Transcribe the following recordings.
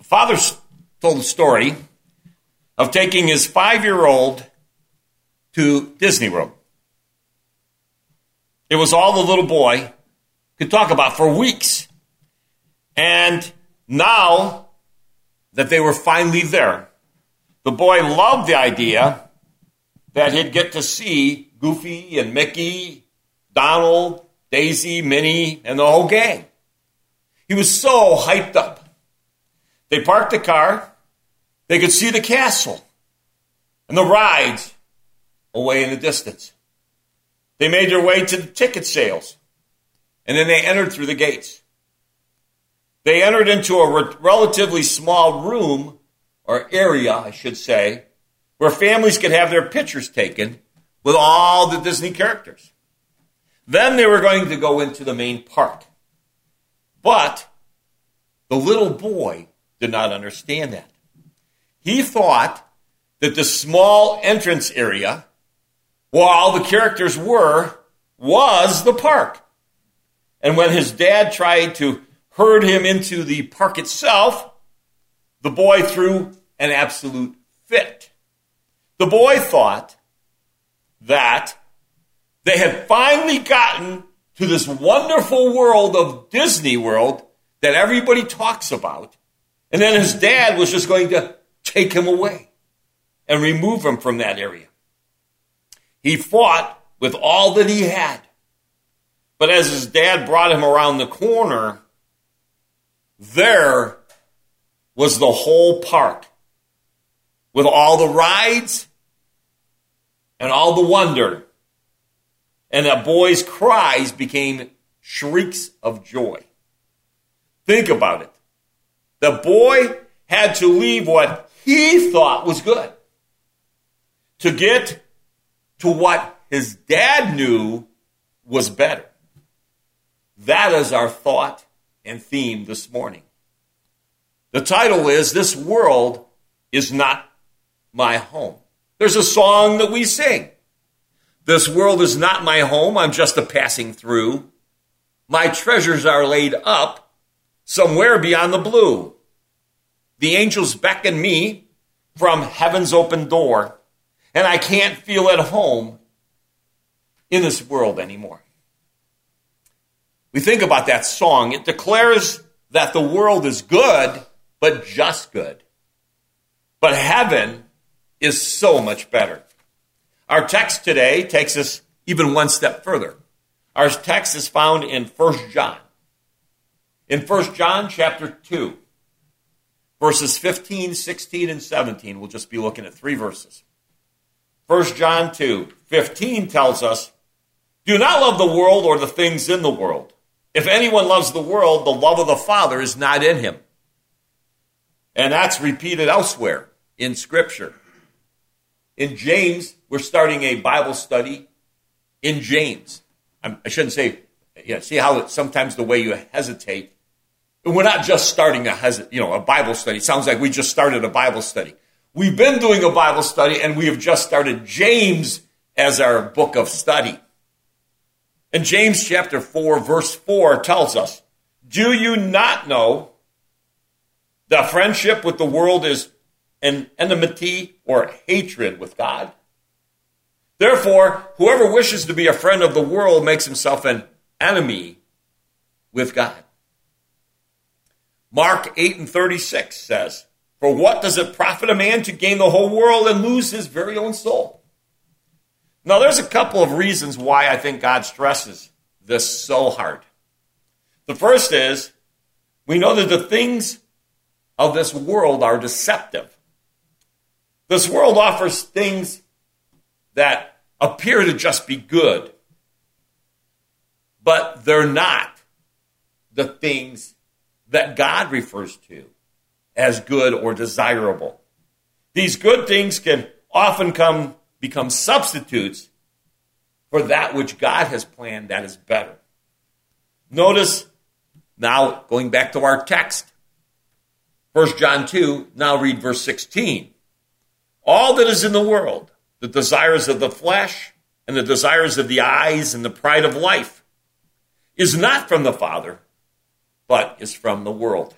A father told a story of taking his five year old to Disney World. It was all the little boy could talk about for weeks. And now that they were finally there, the boy loved the idea that he'd get to see Goofy and Mickey, Donald, Daisy, Minnie, and the whole gang. He was so hyped up. They parked the car. They could see the castle and the rides away in the distance. They made their way to the ticket sales, and then they entered through the gates. They entered into a re- relatively small room, or area, I should say, where families could have their pictures taken with all the Disney characters. Then they were going to go into the main park. But the little boy did not understand that. He thought that the small entrance area where all the characters were was the park. And when his dad tried to herd him into the park itself, the boy threw an absolute fit. The boy thought that they had finally gotten to this wonderful world of Disney World that everybody talks about. And then his dad was just going to take him away and remove him from that area. He fought with all that he had. But as his dad brought him around the corner, there was the whole park with all the rides and all the wonder. And that boy's cries became shrieks of joy. Think about it. The boy had to leave what he thought was good to get to what his dad knew was better. That is our thought and theme this morning. The title is This World is Not My Home. There's a song that we sing. This world is not my home, I'm just a passing through. My treasures are laid up somewhere beyond the blue. The angels beckon me from heaven's open door, and I can't feel at home in this world anymore. We think about that song. It declares that the world is good, but just good. But heaven is so much better. Our text today takes us even one step further. Our text is found in 1 John. In 1 John chapter 2, verses 15, 16, and 17. We'll just be looking at three verses. 1 John 2, 15 tells us, Do not love the world or the things in the world. If anyone loves the world, the love of the Father is not in him. And that's repeated elsewhere in Scripture. In James, we're starting a Bible study in James. I shouldn't say, yeah, see how sometimes the way you hesitate we're not just starting a, you know, a Bible study. It sounds like we just started a Bible study. We've been doing a Bible study and we have just started James as our book of study. And James chapter 4 verse 4 tells us, do you not know that friendship with the world is an enmity or hatred with God? Therefore, whoever wishes to be a friend of the world makes himself an enemy with God. Mark 8 and 36 says, For what does it profit a man to gain the whole world and lose his very own soul? Now, there's a couple of reasons why I think God stresses this so hard. The first is we know that the things of this world are deceptive. This world offers things that appear to just be good, but they're not the things that God refers to as good or desirable. These good things can often come become substitutes for that which God has planned that is better. Notice now going back to our text. 1 John 2, now read verse 16. All that is in the world, the desires of the flesh, and the desires of the eyes and the pride of life is not from the Father, but is from the world.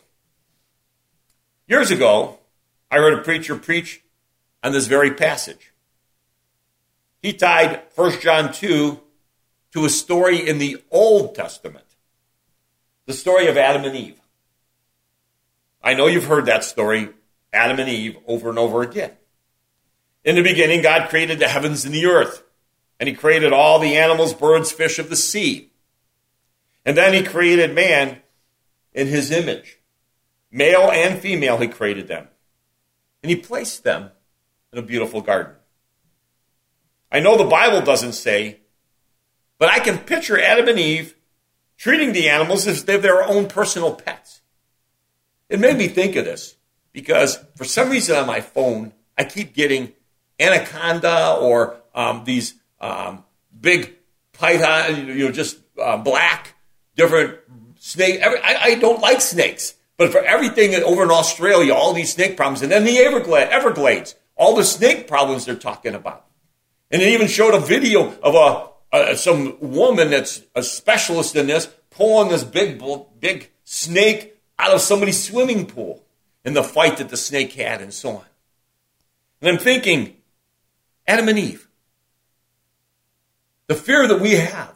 Years ago, I heard a preacher preach on this very passage. He tied 1 John 2 to a story in the Old Testament, the story of Adam and Eve. I know you've heard that story, Adam and Eve, over and over again. In the beginning, God created the heavens and the earth, and He created all the animals, birds, fish of the sea. And then He created man in His image. Male and female, He created them. And He placed them in a beautiful garden. I know the Bible doesn't say, but I can picture Adam and Eve treating the animals as they're their own personal pets. It made me think of this because for some reason on my phone, I keep getting anaconda or um, these um, big python, you know, just uh, black, different snake. Every, I, I, don't like snakes, but for everything over in Australia, all these snake problems, and then the Everglades, Everglades all the snake problems they're talking about. And it even showed a video of a, a some woman that's a specialist in this pulling this big big snake out of somebody's swimming pool in the fight that the snake had and so on. And I'm thinking, Adam and Eve. The fear that we have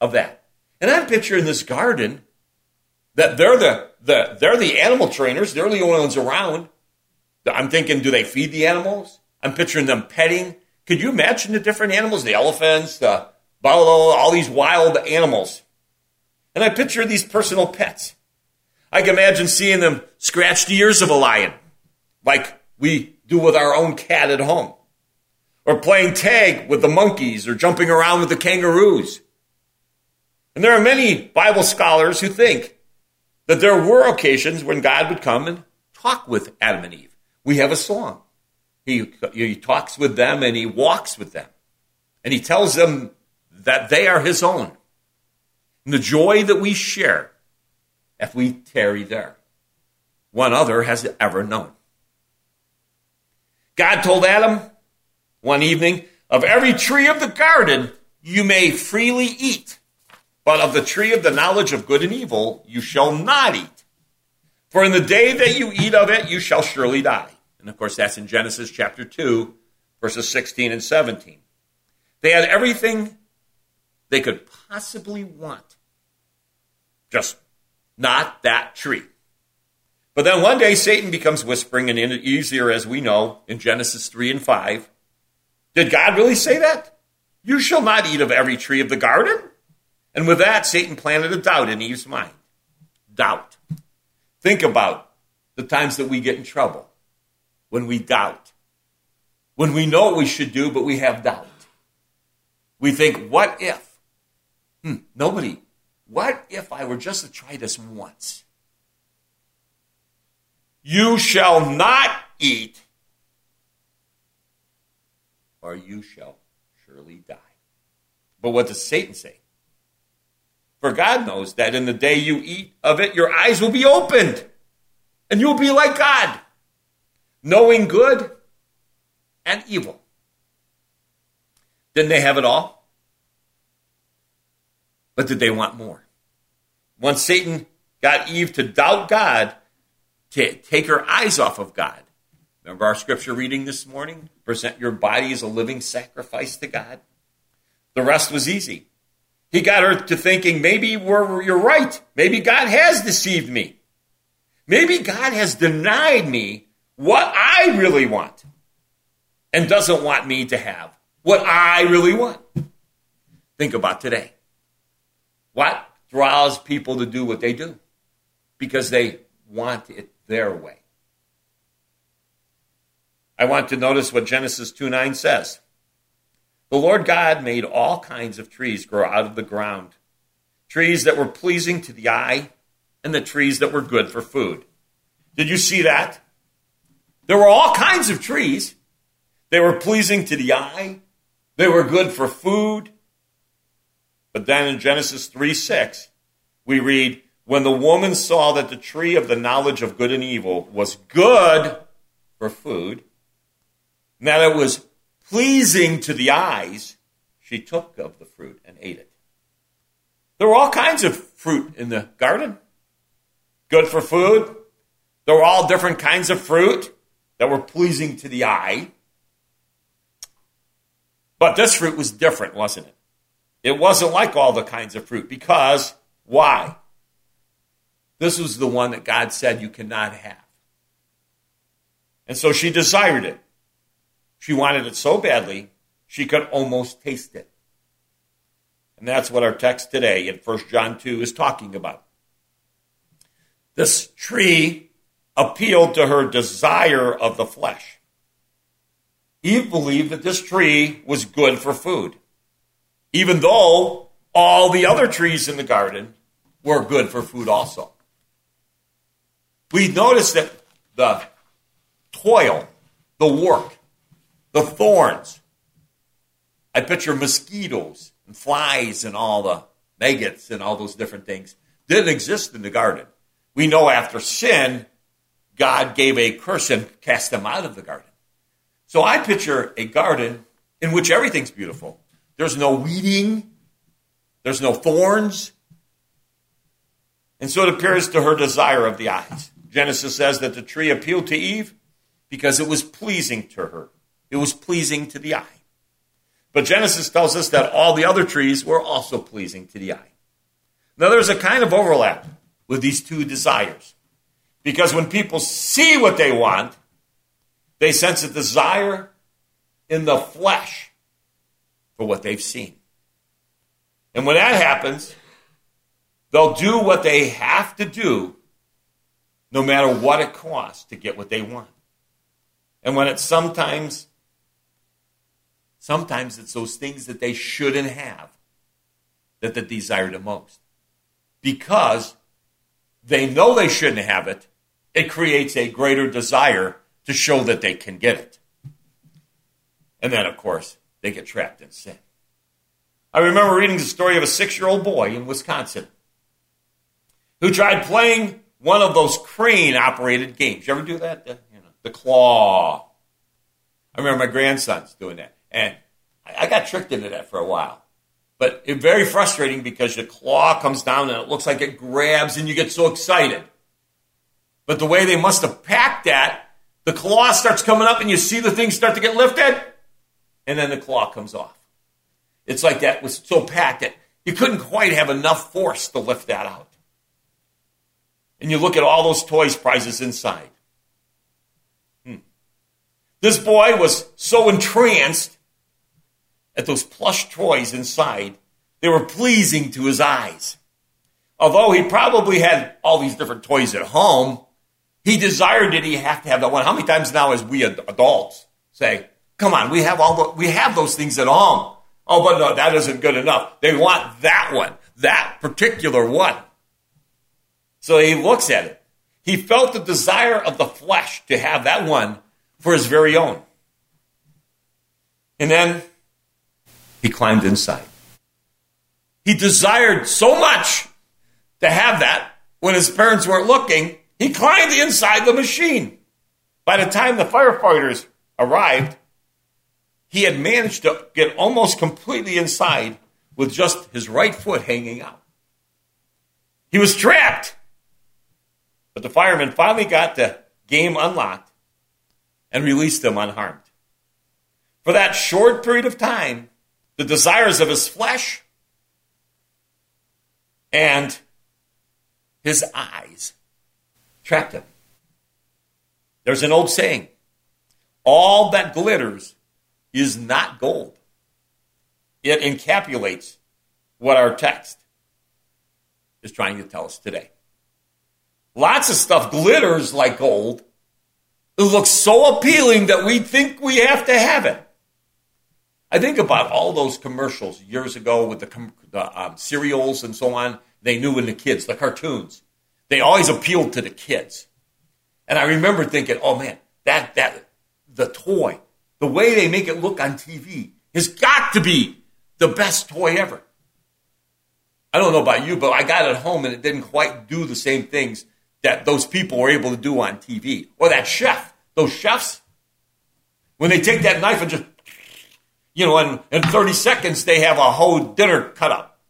of that. And I'm picturing this garden that they're the, the they're the animal trainers, they're the only ones around. I'm thinking, do they feed the animals? I'm picturing them petting. Could you imagine the different animals, the elephants, the buffalo, all these wild animals? And I picture these personal pets. I can imagine seeing them scratch the ears of a lion, like we do with our own cat at home or playing tag with the monkeys or jumping around with the kangaroos. And there are many Bible scholars who think that there were occasions when God would come and talk with Adam and Eve. We have a song. He, he talks with them and he walks with them. And he tells them that they are his own. And the joy that we share if we tarry there, one other has ever known. God told Adam, one evening, Of every tree of the garden you may freely eat, but of the tree of the knowledge of good and evil you shall not eat. For in the day that you eat of it, you shall surely die. And of course, that's in Genesis chapter 2, verses 16 and 17. They had everything they could possibly want, just not that tree. But then one day Satan becomes whispering and easier, as we know, in Genesis 3 and 5. Did God really say that? You shall not eat of every tree of the garden? And with that, Satan planted a doubt in Eve's mind. Doubt. Think about the times that we get in trouble when we doubt. When we know what we should do, but we have doubt. We think, what if? Hmm, nobody. What if I were just to try this once? You shall not eat or you shall surely die. But what does Satan say? For God knows that in the day you eat of it, your eyes will be opened, and you will be like God, knowing good and evil. Didn't they have it all? But did they want more? Once Satan got Eve to doubt God, to take her eyes off of God, Remember our scripture reading this morning? Present your body as a living sacrifice to God. The rest was easy. He got her to thinking, maybe you're right. Maybe God has deceived me. Maybe God has denied me what I really want and doesn't want me to have what I really want. Think about today. What draws people to do what they do? Because they want it their way. I want to notice what Genesis 2 9 says. The Lord God made all kinds of trees grow out of the ground, trees that were pleasing to the eye, and the trees that were good for food. Did you see that? There were all kinds of trees. They were pleasing to the eye, they were good for food. But then in Genesis 3 6, we read, When the woman saw that the tree of the knowledge of good and evil was good for food, that it was pleasing to the eyes, she took of the fruit and ate it. There were all kinds of fruit in the garden, good for food. There were all different kinds of fruit that were pleasing to the eye. But this fruit was different, wasn't it? It wasn't like all the kinds of fruit because why? This was the one that God said you cannot have. And so she desired it. She wanted it so badly, she could almost taste it. And that's what our text today in 1 John 2 is talking about. This tree appealed to her desire of the flesh. Eve believed that this tree was good for food, even though all the other trees in the garden were good for food also. We notice that the toil, the work, the thorns, I picture mosquitoes and flies and all the maggots and all those different things didn't exist in the garden. We know after sin, God gave a curse and cast them out of the garden. So I picture a garden in which everything's beautiful. There's no weeding, there's no thorns. And so it appears to her desire of the eyes. Genesis says that the tree appealed to Eve because it was pleasing to her. It was pleasing to the eye. But Genesis tells us that all the other trees were also pleasing to the eye. Now, there's a kind of overlap with these two desires. Because when people see what they want, they sense a desire in the flesh for what they've seen. And when that happens, they'll do what they have to do, no matter what it costs to get what they want. And when it's sometimes Sometimes it's those things that they shouldn't have that they desire the most. Because they know they shouldn't have it, it creates a greater desire to show that they can get it. And then, of course, they get trapped in sin. I remember reading the story of a six year old boy in Wisconsin who tried playing one of those crane operated games. You ever do that? The, you know, the claw. I remember my grandsons doing that. And I got tricked into that for a while. But it's very frustrating because your claw comes down and it looks like it grabs and you get so excited. But the way they must have packed that, the claw starts coming up and you see the thing start to get lifted, and then the claw comes off. It's like that was so packed that you couldn't quite have enough force to lift that out. And you look at all those toys prizes inside. Hmm. This boy was so entranced at those plush toys inside, they were pleasing to his eyes. Although he probably had all these different toys at home, he desired that he have to have that one. How many times now, as we adults say, "Come on, we have all the, we have those things at home." Oh, but no, that isn't good enough. They want that one, that particular one. So he looks at it. He felt the desire of the flesh to have that one for his very own. And then he climbed inside. He desired so much to have that when his parents weren't looking, he climbed inside the machine. By the time the firefighters arrived, he had managed to get almost completely inside with just his right foot hanging out. He was trapped. But the firemen finally got the game unlocked and released him unharmed. For that short period of time, the desires of his flesh and his eyes trapped him. There's an old saying all that glitters is not gold. It encapsulates what our text is trying to tell us today. Lots of stuff glitters like gold. It looks so appealing that we think we have to have it. I think about all those commercials years ago with the, the um, cereals and so on. They knew in the kids, the cartoons. They always appealed to the kids. And I remember thinking, oh man, that, that, the toy, the way they make it look on TV has got to be the best toy ever. I don't know about you, but I got it home and it didn't quite do the same things that those people were able to do on TV. Or that chef, those chefs, when they take that knife and just You know, and in 30 seconds, they have a whole dinner cut up.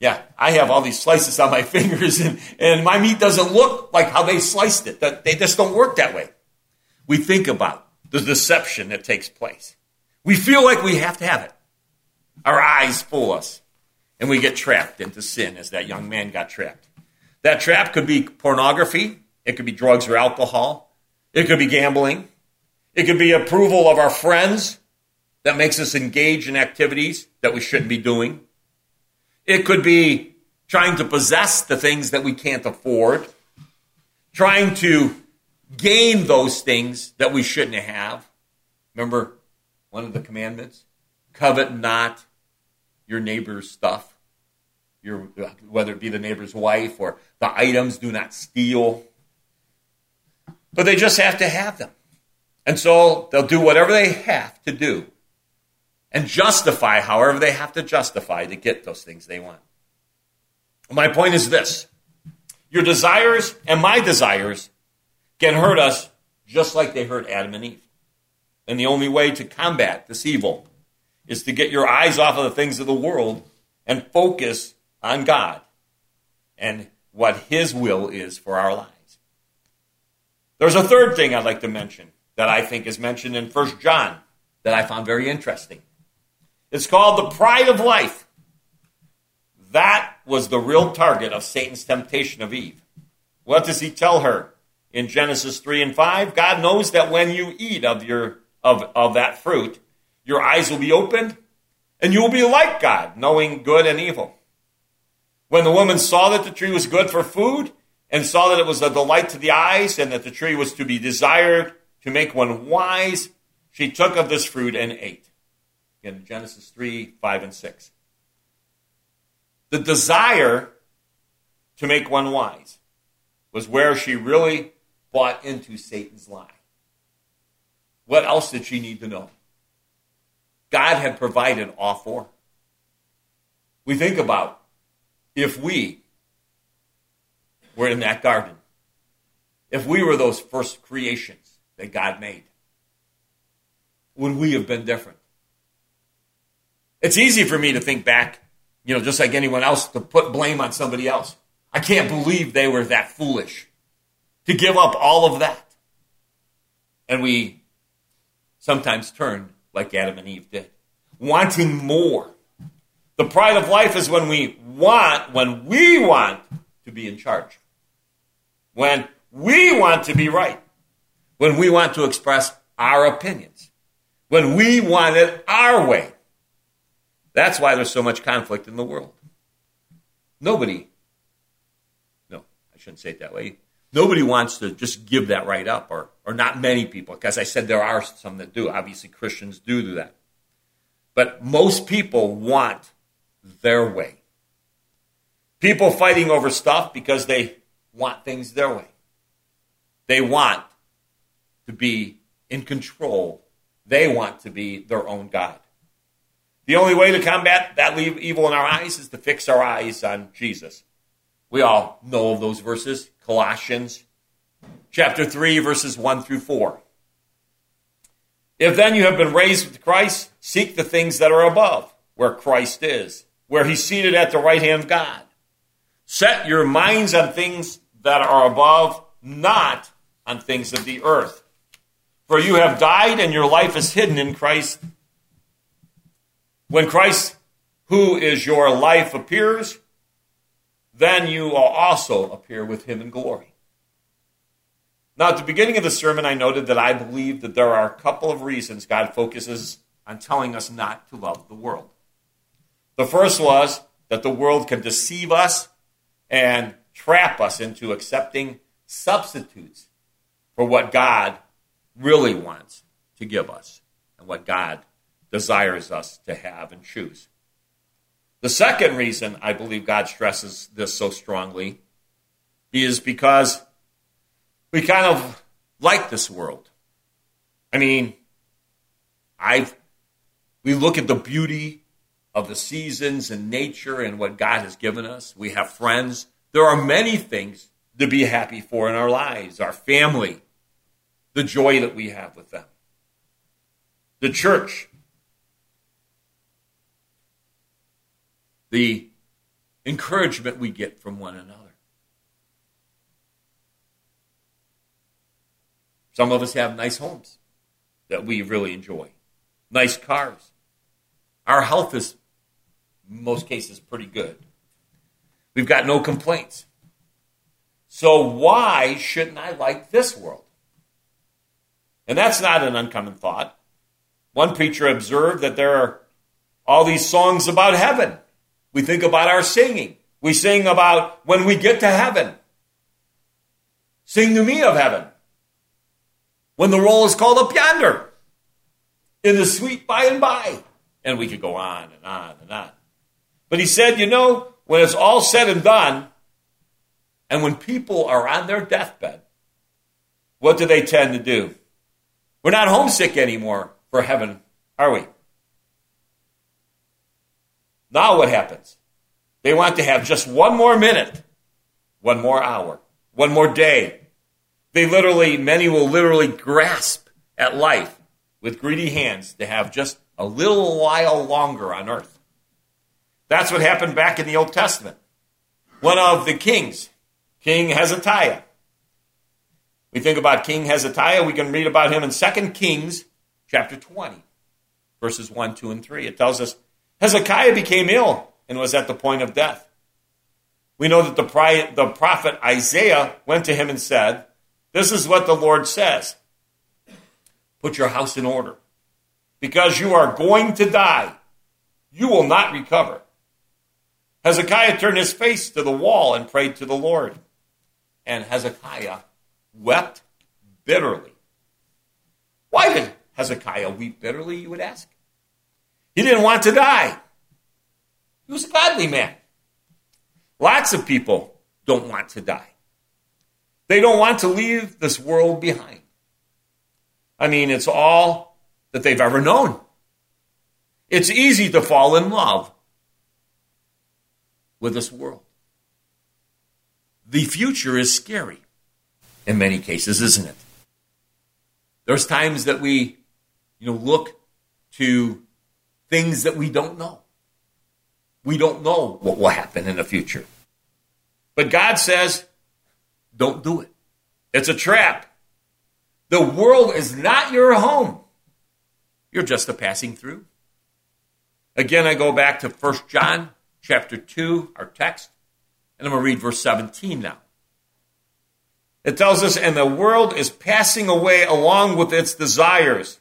Yeah, I have all these slices on my fingers, and, and my meat doesn't look like how they sliced it. They just don't work that way. We think about the deception that takes place. We feel like we have to have it. Our eyes fool us, and we get trapped into sin as that young man got trapped. That trap could be pornography, it could be drugs or alcohol, it could be gambling, it could be approval of our friends that makes us engage in activities that we shouldn't be doing. It could be trying to possess the things that we can't afford, trying to gain those things that we shouldn't have. Remember one of the commandments? Covet not your neighbor's stuff, your, whether it be the neighbor's wife or the items, do not steal. But they just have to have them. And so they'll do whatever they have to do and justify however they have to justify to get those things they want. My point is this your desires and my desires can hurt us just like they hurt Adam and Eve. And the only way to combat this evil is to get your eyes off of the things of the world and focus on God and what His will is for our lives. There's a third thing I'd like to mention that I think is mentioned in 1 John that I found very interesting. It's called the pride of life. That was the real target of Satan's temptation of Eve. What does he tell her in Genesis 3 and 5? God knows that when you eat of, your, of, of that fruit, your eyes will be opened and you will be like God, knowing good and evil. When the woman saw that the tree was good for food and saw that it was a delight to the eyes and that the tree was to be desired to make one wise, she took of this fruit and ate. In Genesis 3, 5, and 6. The desire to make one wise was where she really bought into Satan's lie. What else did she need to know? God had provided all four. We think about if we were in that garden, if we were those first creations that God made, would we have been different? It's easy for me to think back, you know, just like anyone else, to put blame on somebody else. I can't believe they were that foolish to give up all of that. And we sometimes turn like Adam and Eve did, wanting more. The pride of life is when we want, when we want to be in charge, when we want to be right, when we want to express our opinions, when we want it our way. That's why there's so much conflict in the world. Nobody, no, I shouldn't say it that way. Nobody wants to just give that right up, or, or not many people. Because I said there are some that do. Obviously, Christians do do that. But most people want their way. People fighting over stuff because they want things their way. They want to be in control. They want to be their own God. The only way to combat that evil in our eyes is to fix our eyes on Jesus. We all know of those verses. Colossians chapter 3, verses 1 through 4. If then you have been raised with Christ, seek the things that are above, where Christ is, where he's seated at the right hand of God. Set your minds on things that are above, not on things of the earth. For you have died, and your life is hidden in Christ. When Christ, who is your life, appears, then you will also appear with him in glory. Now, at the beginning of the sermon, I noted that I believe that there are a couple of reasons God focuses on telling us not to love the world. The first was that the world can deceive us and trap us into accepting substitutes for what God really wants to give us and what God desires us to have and choose. The second reason I believe God stresses this so strongly is because we kind of like this world. I mean, I we look at the beauty of the seasons and nature and what God has given us. We have friends. There are many things to be happy for in our lives, our family, the joy that we have with them. The church, the encouragement we get from one another. Some of us have nice homes that we really enjoy, nice cars. Our health is, most cases, pretty good. We've got no complaints. So, why shouldn't I like this world? And that's not an uncommon thought. One preacher observed that there are all these songs about heaven. We think about our singing. We sing about when we get to heaven. Sing to me of heaven. When the roll is called up yonder. In the sweet by and by. And we could go on and on and on. But he said, you know, when it's all said and done, and when people are on their deathbed, what do they tend to do? We're not homesick anymore for heaven, are we? Now what happens? They want to have just one more minute, one more hour, one more day. They literally, many will literally grasp at life with greedy hands to have just a little while longer on earth. That's what happened back in the Old Testament. One of the kings, King Hezekiah. We think about King Hezekiah, we can read about him in 2 Kings chapter 20, verses 1, 2, and 3. It tells us Hezekiah became ill and was at the point of death. We know that the, the prophet Isaiah went to him and said, This is what the Lord says Put your house in order, because you are going to die. You will not recover. Hezekiah turned his face to the wall and prayed to the Lord. And Hezekiah wept bitterly. Why did Hezekiah weep bitterly, you would ask? He didn't want to die. He was a godly man. Lots of people don't want to die. They don't want to leave this world behind. I mean, it's all that they've ever known. It's easy to fall in love with this world. The future is scary in many cases, isn't it? There's times that we, you know, look to things that we don't know. We don't know what will happen in the future. But God says, don't do it. It's a trap. The world is not your home. You're just a passing through. Again, I go back to 1 John chapter 2, our text, and I'm going to read verse 17 now. It tells us, and the world is passing away along with its desires.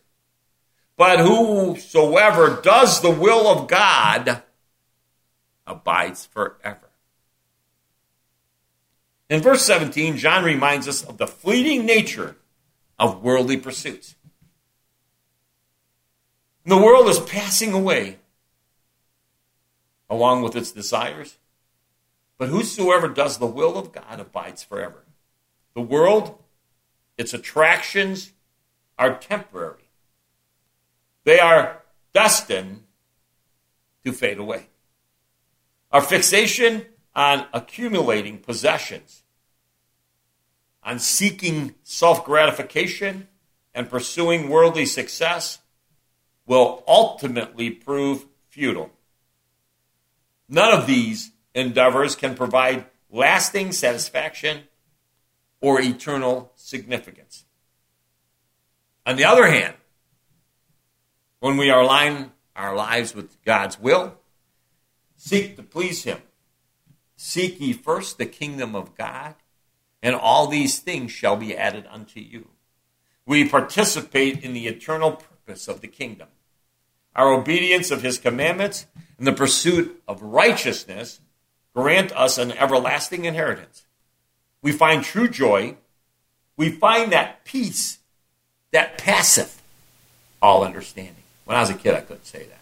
But whosoever does the will of God abides forever. In verse 17, John reminds us of the fleeting nature of worldly pursuits. The world is passing away along with its desires, but whosoever does the will of God abides forever. The world, its attractions are temporary, they are destined to fade away. Our fixation on accumulating possessions, on seeking self gratification, and pursuing worldly success will ultimately prove futile. None of these endeavors can provide lasting satisfaction or eternal significance. On the other hand, when we align our lives with God's will, seek to please Him, seek ye first the kingdom of God, and all these things shall be added unto you. We participate in the eternal purpose of the kingdom. Our obedience of His commandments and the pursuit of righteousness grant us an everlasting inheritance we find true joy. We find that peace that passeth all understanding. When I was a kid, I couldn't say that.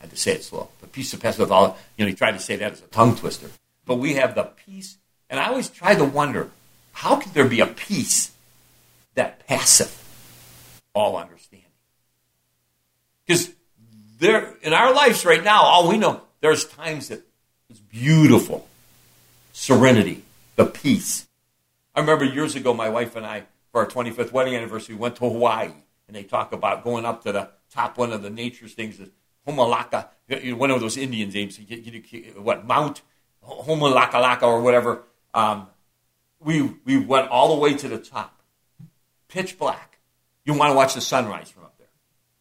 I had to say it slow. The peace that passeth all, you know, he tried to say that as a tongue twister. But we have the peace, and I always try to wonder, how could there be a peace that passeth all understanding? Because there, in our lives right now, all we know, there's times that it's beautiful, serenity, the peace. I remember years ago, my wife and I, for our 25th wedding anniversary, went to Hawaii, and they talk about going up to the top one of the nature's things, is Homalaka, one of those Indian names, what, Mount Homalakalaka or whatever. Um, we, we went all the way to the top, pitch black. You want to watch the sunrise from up there.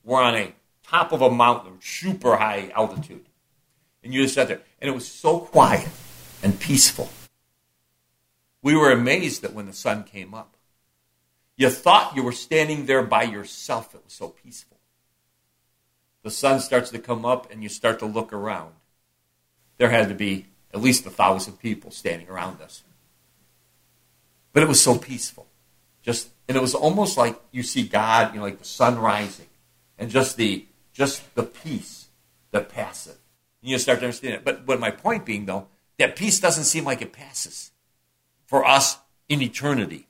We're on a top of a mountain, super high altitude. And you just sat there. And it was so quiet and peaceful. We were amazed that when the sun came up, you thought you were standing there by yourself. It was so peaceful. The sun starts to come up and you start to look around. There had to be at least a thousand people standing around us. But it was so peaceful. Just and it was almost like you see God, you know, like the sun rising, and just the just the peace that passes. And you start to understand it. But but my point being though, that peace doesn't seem like it passes for us in eternity.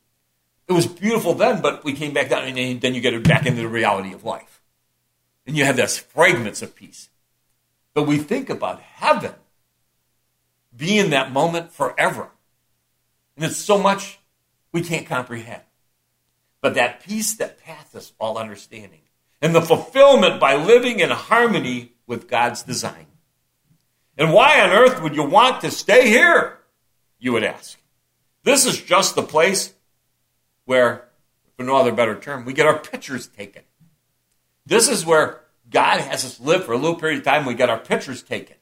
It was beautiful then, but we came back down, and then you get it back into the reality of life. And you have those fragments of peace. But we think about heaven being that moment forever. And it's so much we can't comprehend. But that peace that passeth all understanding, and the fulfillment by living in harmony with God's design. And why on earth would you want to stay here? You would ask. This is just the place where, for no other better term, we get our pictures taken. This is where God has us live for a little period of time. We get our pictures taken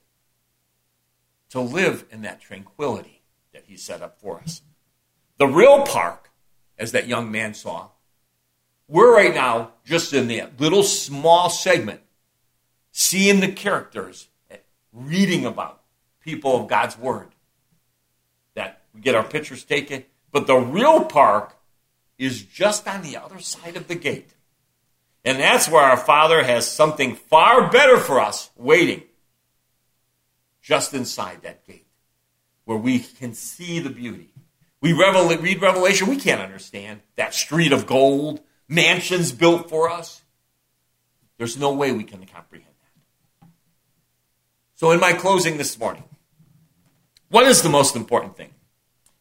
to live in that tranquility that He set up for us. The real park, as that young man saw, we're right now just in the little small segment, seeing the characters, reading about people of God's Word. That we get our pictures taken. But the real park is just on the other side of the gate. And that's where our Father has something far better for us waiting just inside that gate, where we can see the beauty we revel- read Revelation, we can't understand that street of gold, mansions built for us. There's no way we can comprehend that. So, in my closing this morning, what is the most important thing?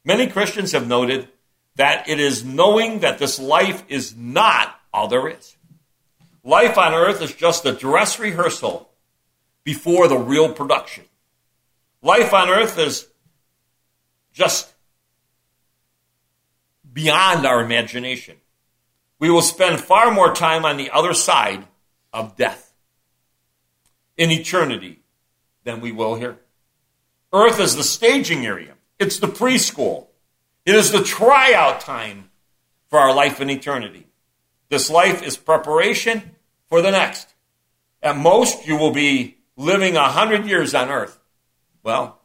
Many Christians have noted that it is knowing that this life is not all there is. Life on earth is just a dress rehearsal before the real production. Life on earth is just beyond our imagination. We will spend far more time on the other side of death in eternity than we will here. Earth is the staging area, it's the preschool, it is the tryout time for our life in eternity. This life is preparation for the next. At most, you will be living a hundred years on earth. Well,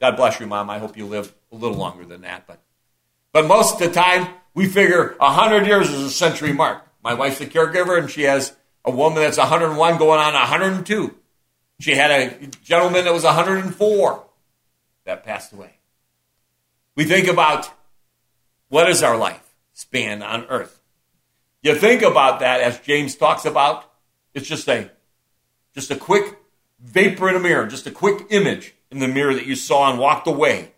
God bless you, Mom. I hope you live a little longer than that, but but most of the time, we figure 100 years is a century mark. My wife's a caregiver, and she has a woman that's 101 going on 102. She had a gentleman that was 104 that passed away. We think about what is our life span on earth. You think about that as James talks about, it's just a just a quick vapor in a mirror, just a quick image in the mirror that you saw and walked away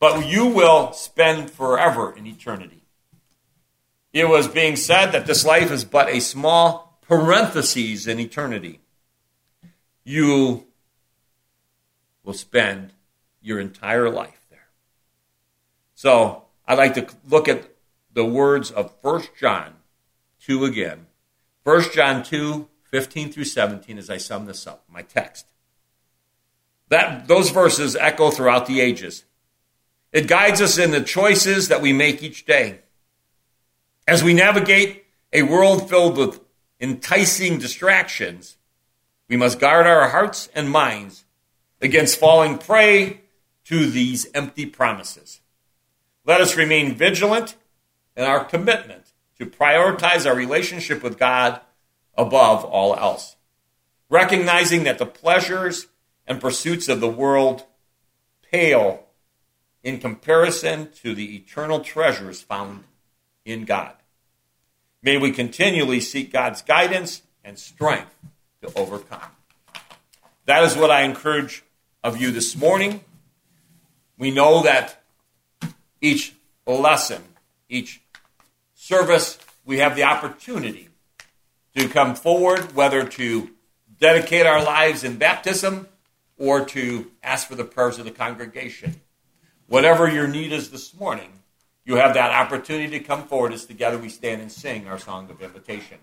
but you will spend forever in eternity. It was being said that this life is but a small parenthesis in eternity. You will spend your entire life there. So I'd like to look at the words of 1 John 2 again. 1 John 2, 15 through 17 as I sum this up, my text. That, those verses echo throughout the ages. It guides us in the choices that we make each day. As we navigate a world filled with enticing distractions, we must guard our hearts and minds against falling prey to these empty promises. Let us remain vigilant in our commitment to prioritize our relationship with God above all else, recognizing that the pleasures and pursuits of the world pale in comparison to the eternal treasures found in God. May we continually seek God's guidance and strength to overcome. That is what I encourage of you this morning. We know that each lesson, each service, we have the opportunity to come forward, whether to dedicate our lives in baptism or to ask for the prayers of the congregation. Whatever your need is this morning, you have that opportunity to come forward as together we stand and sing our song of invitation.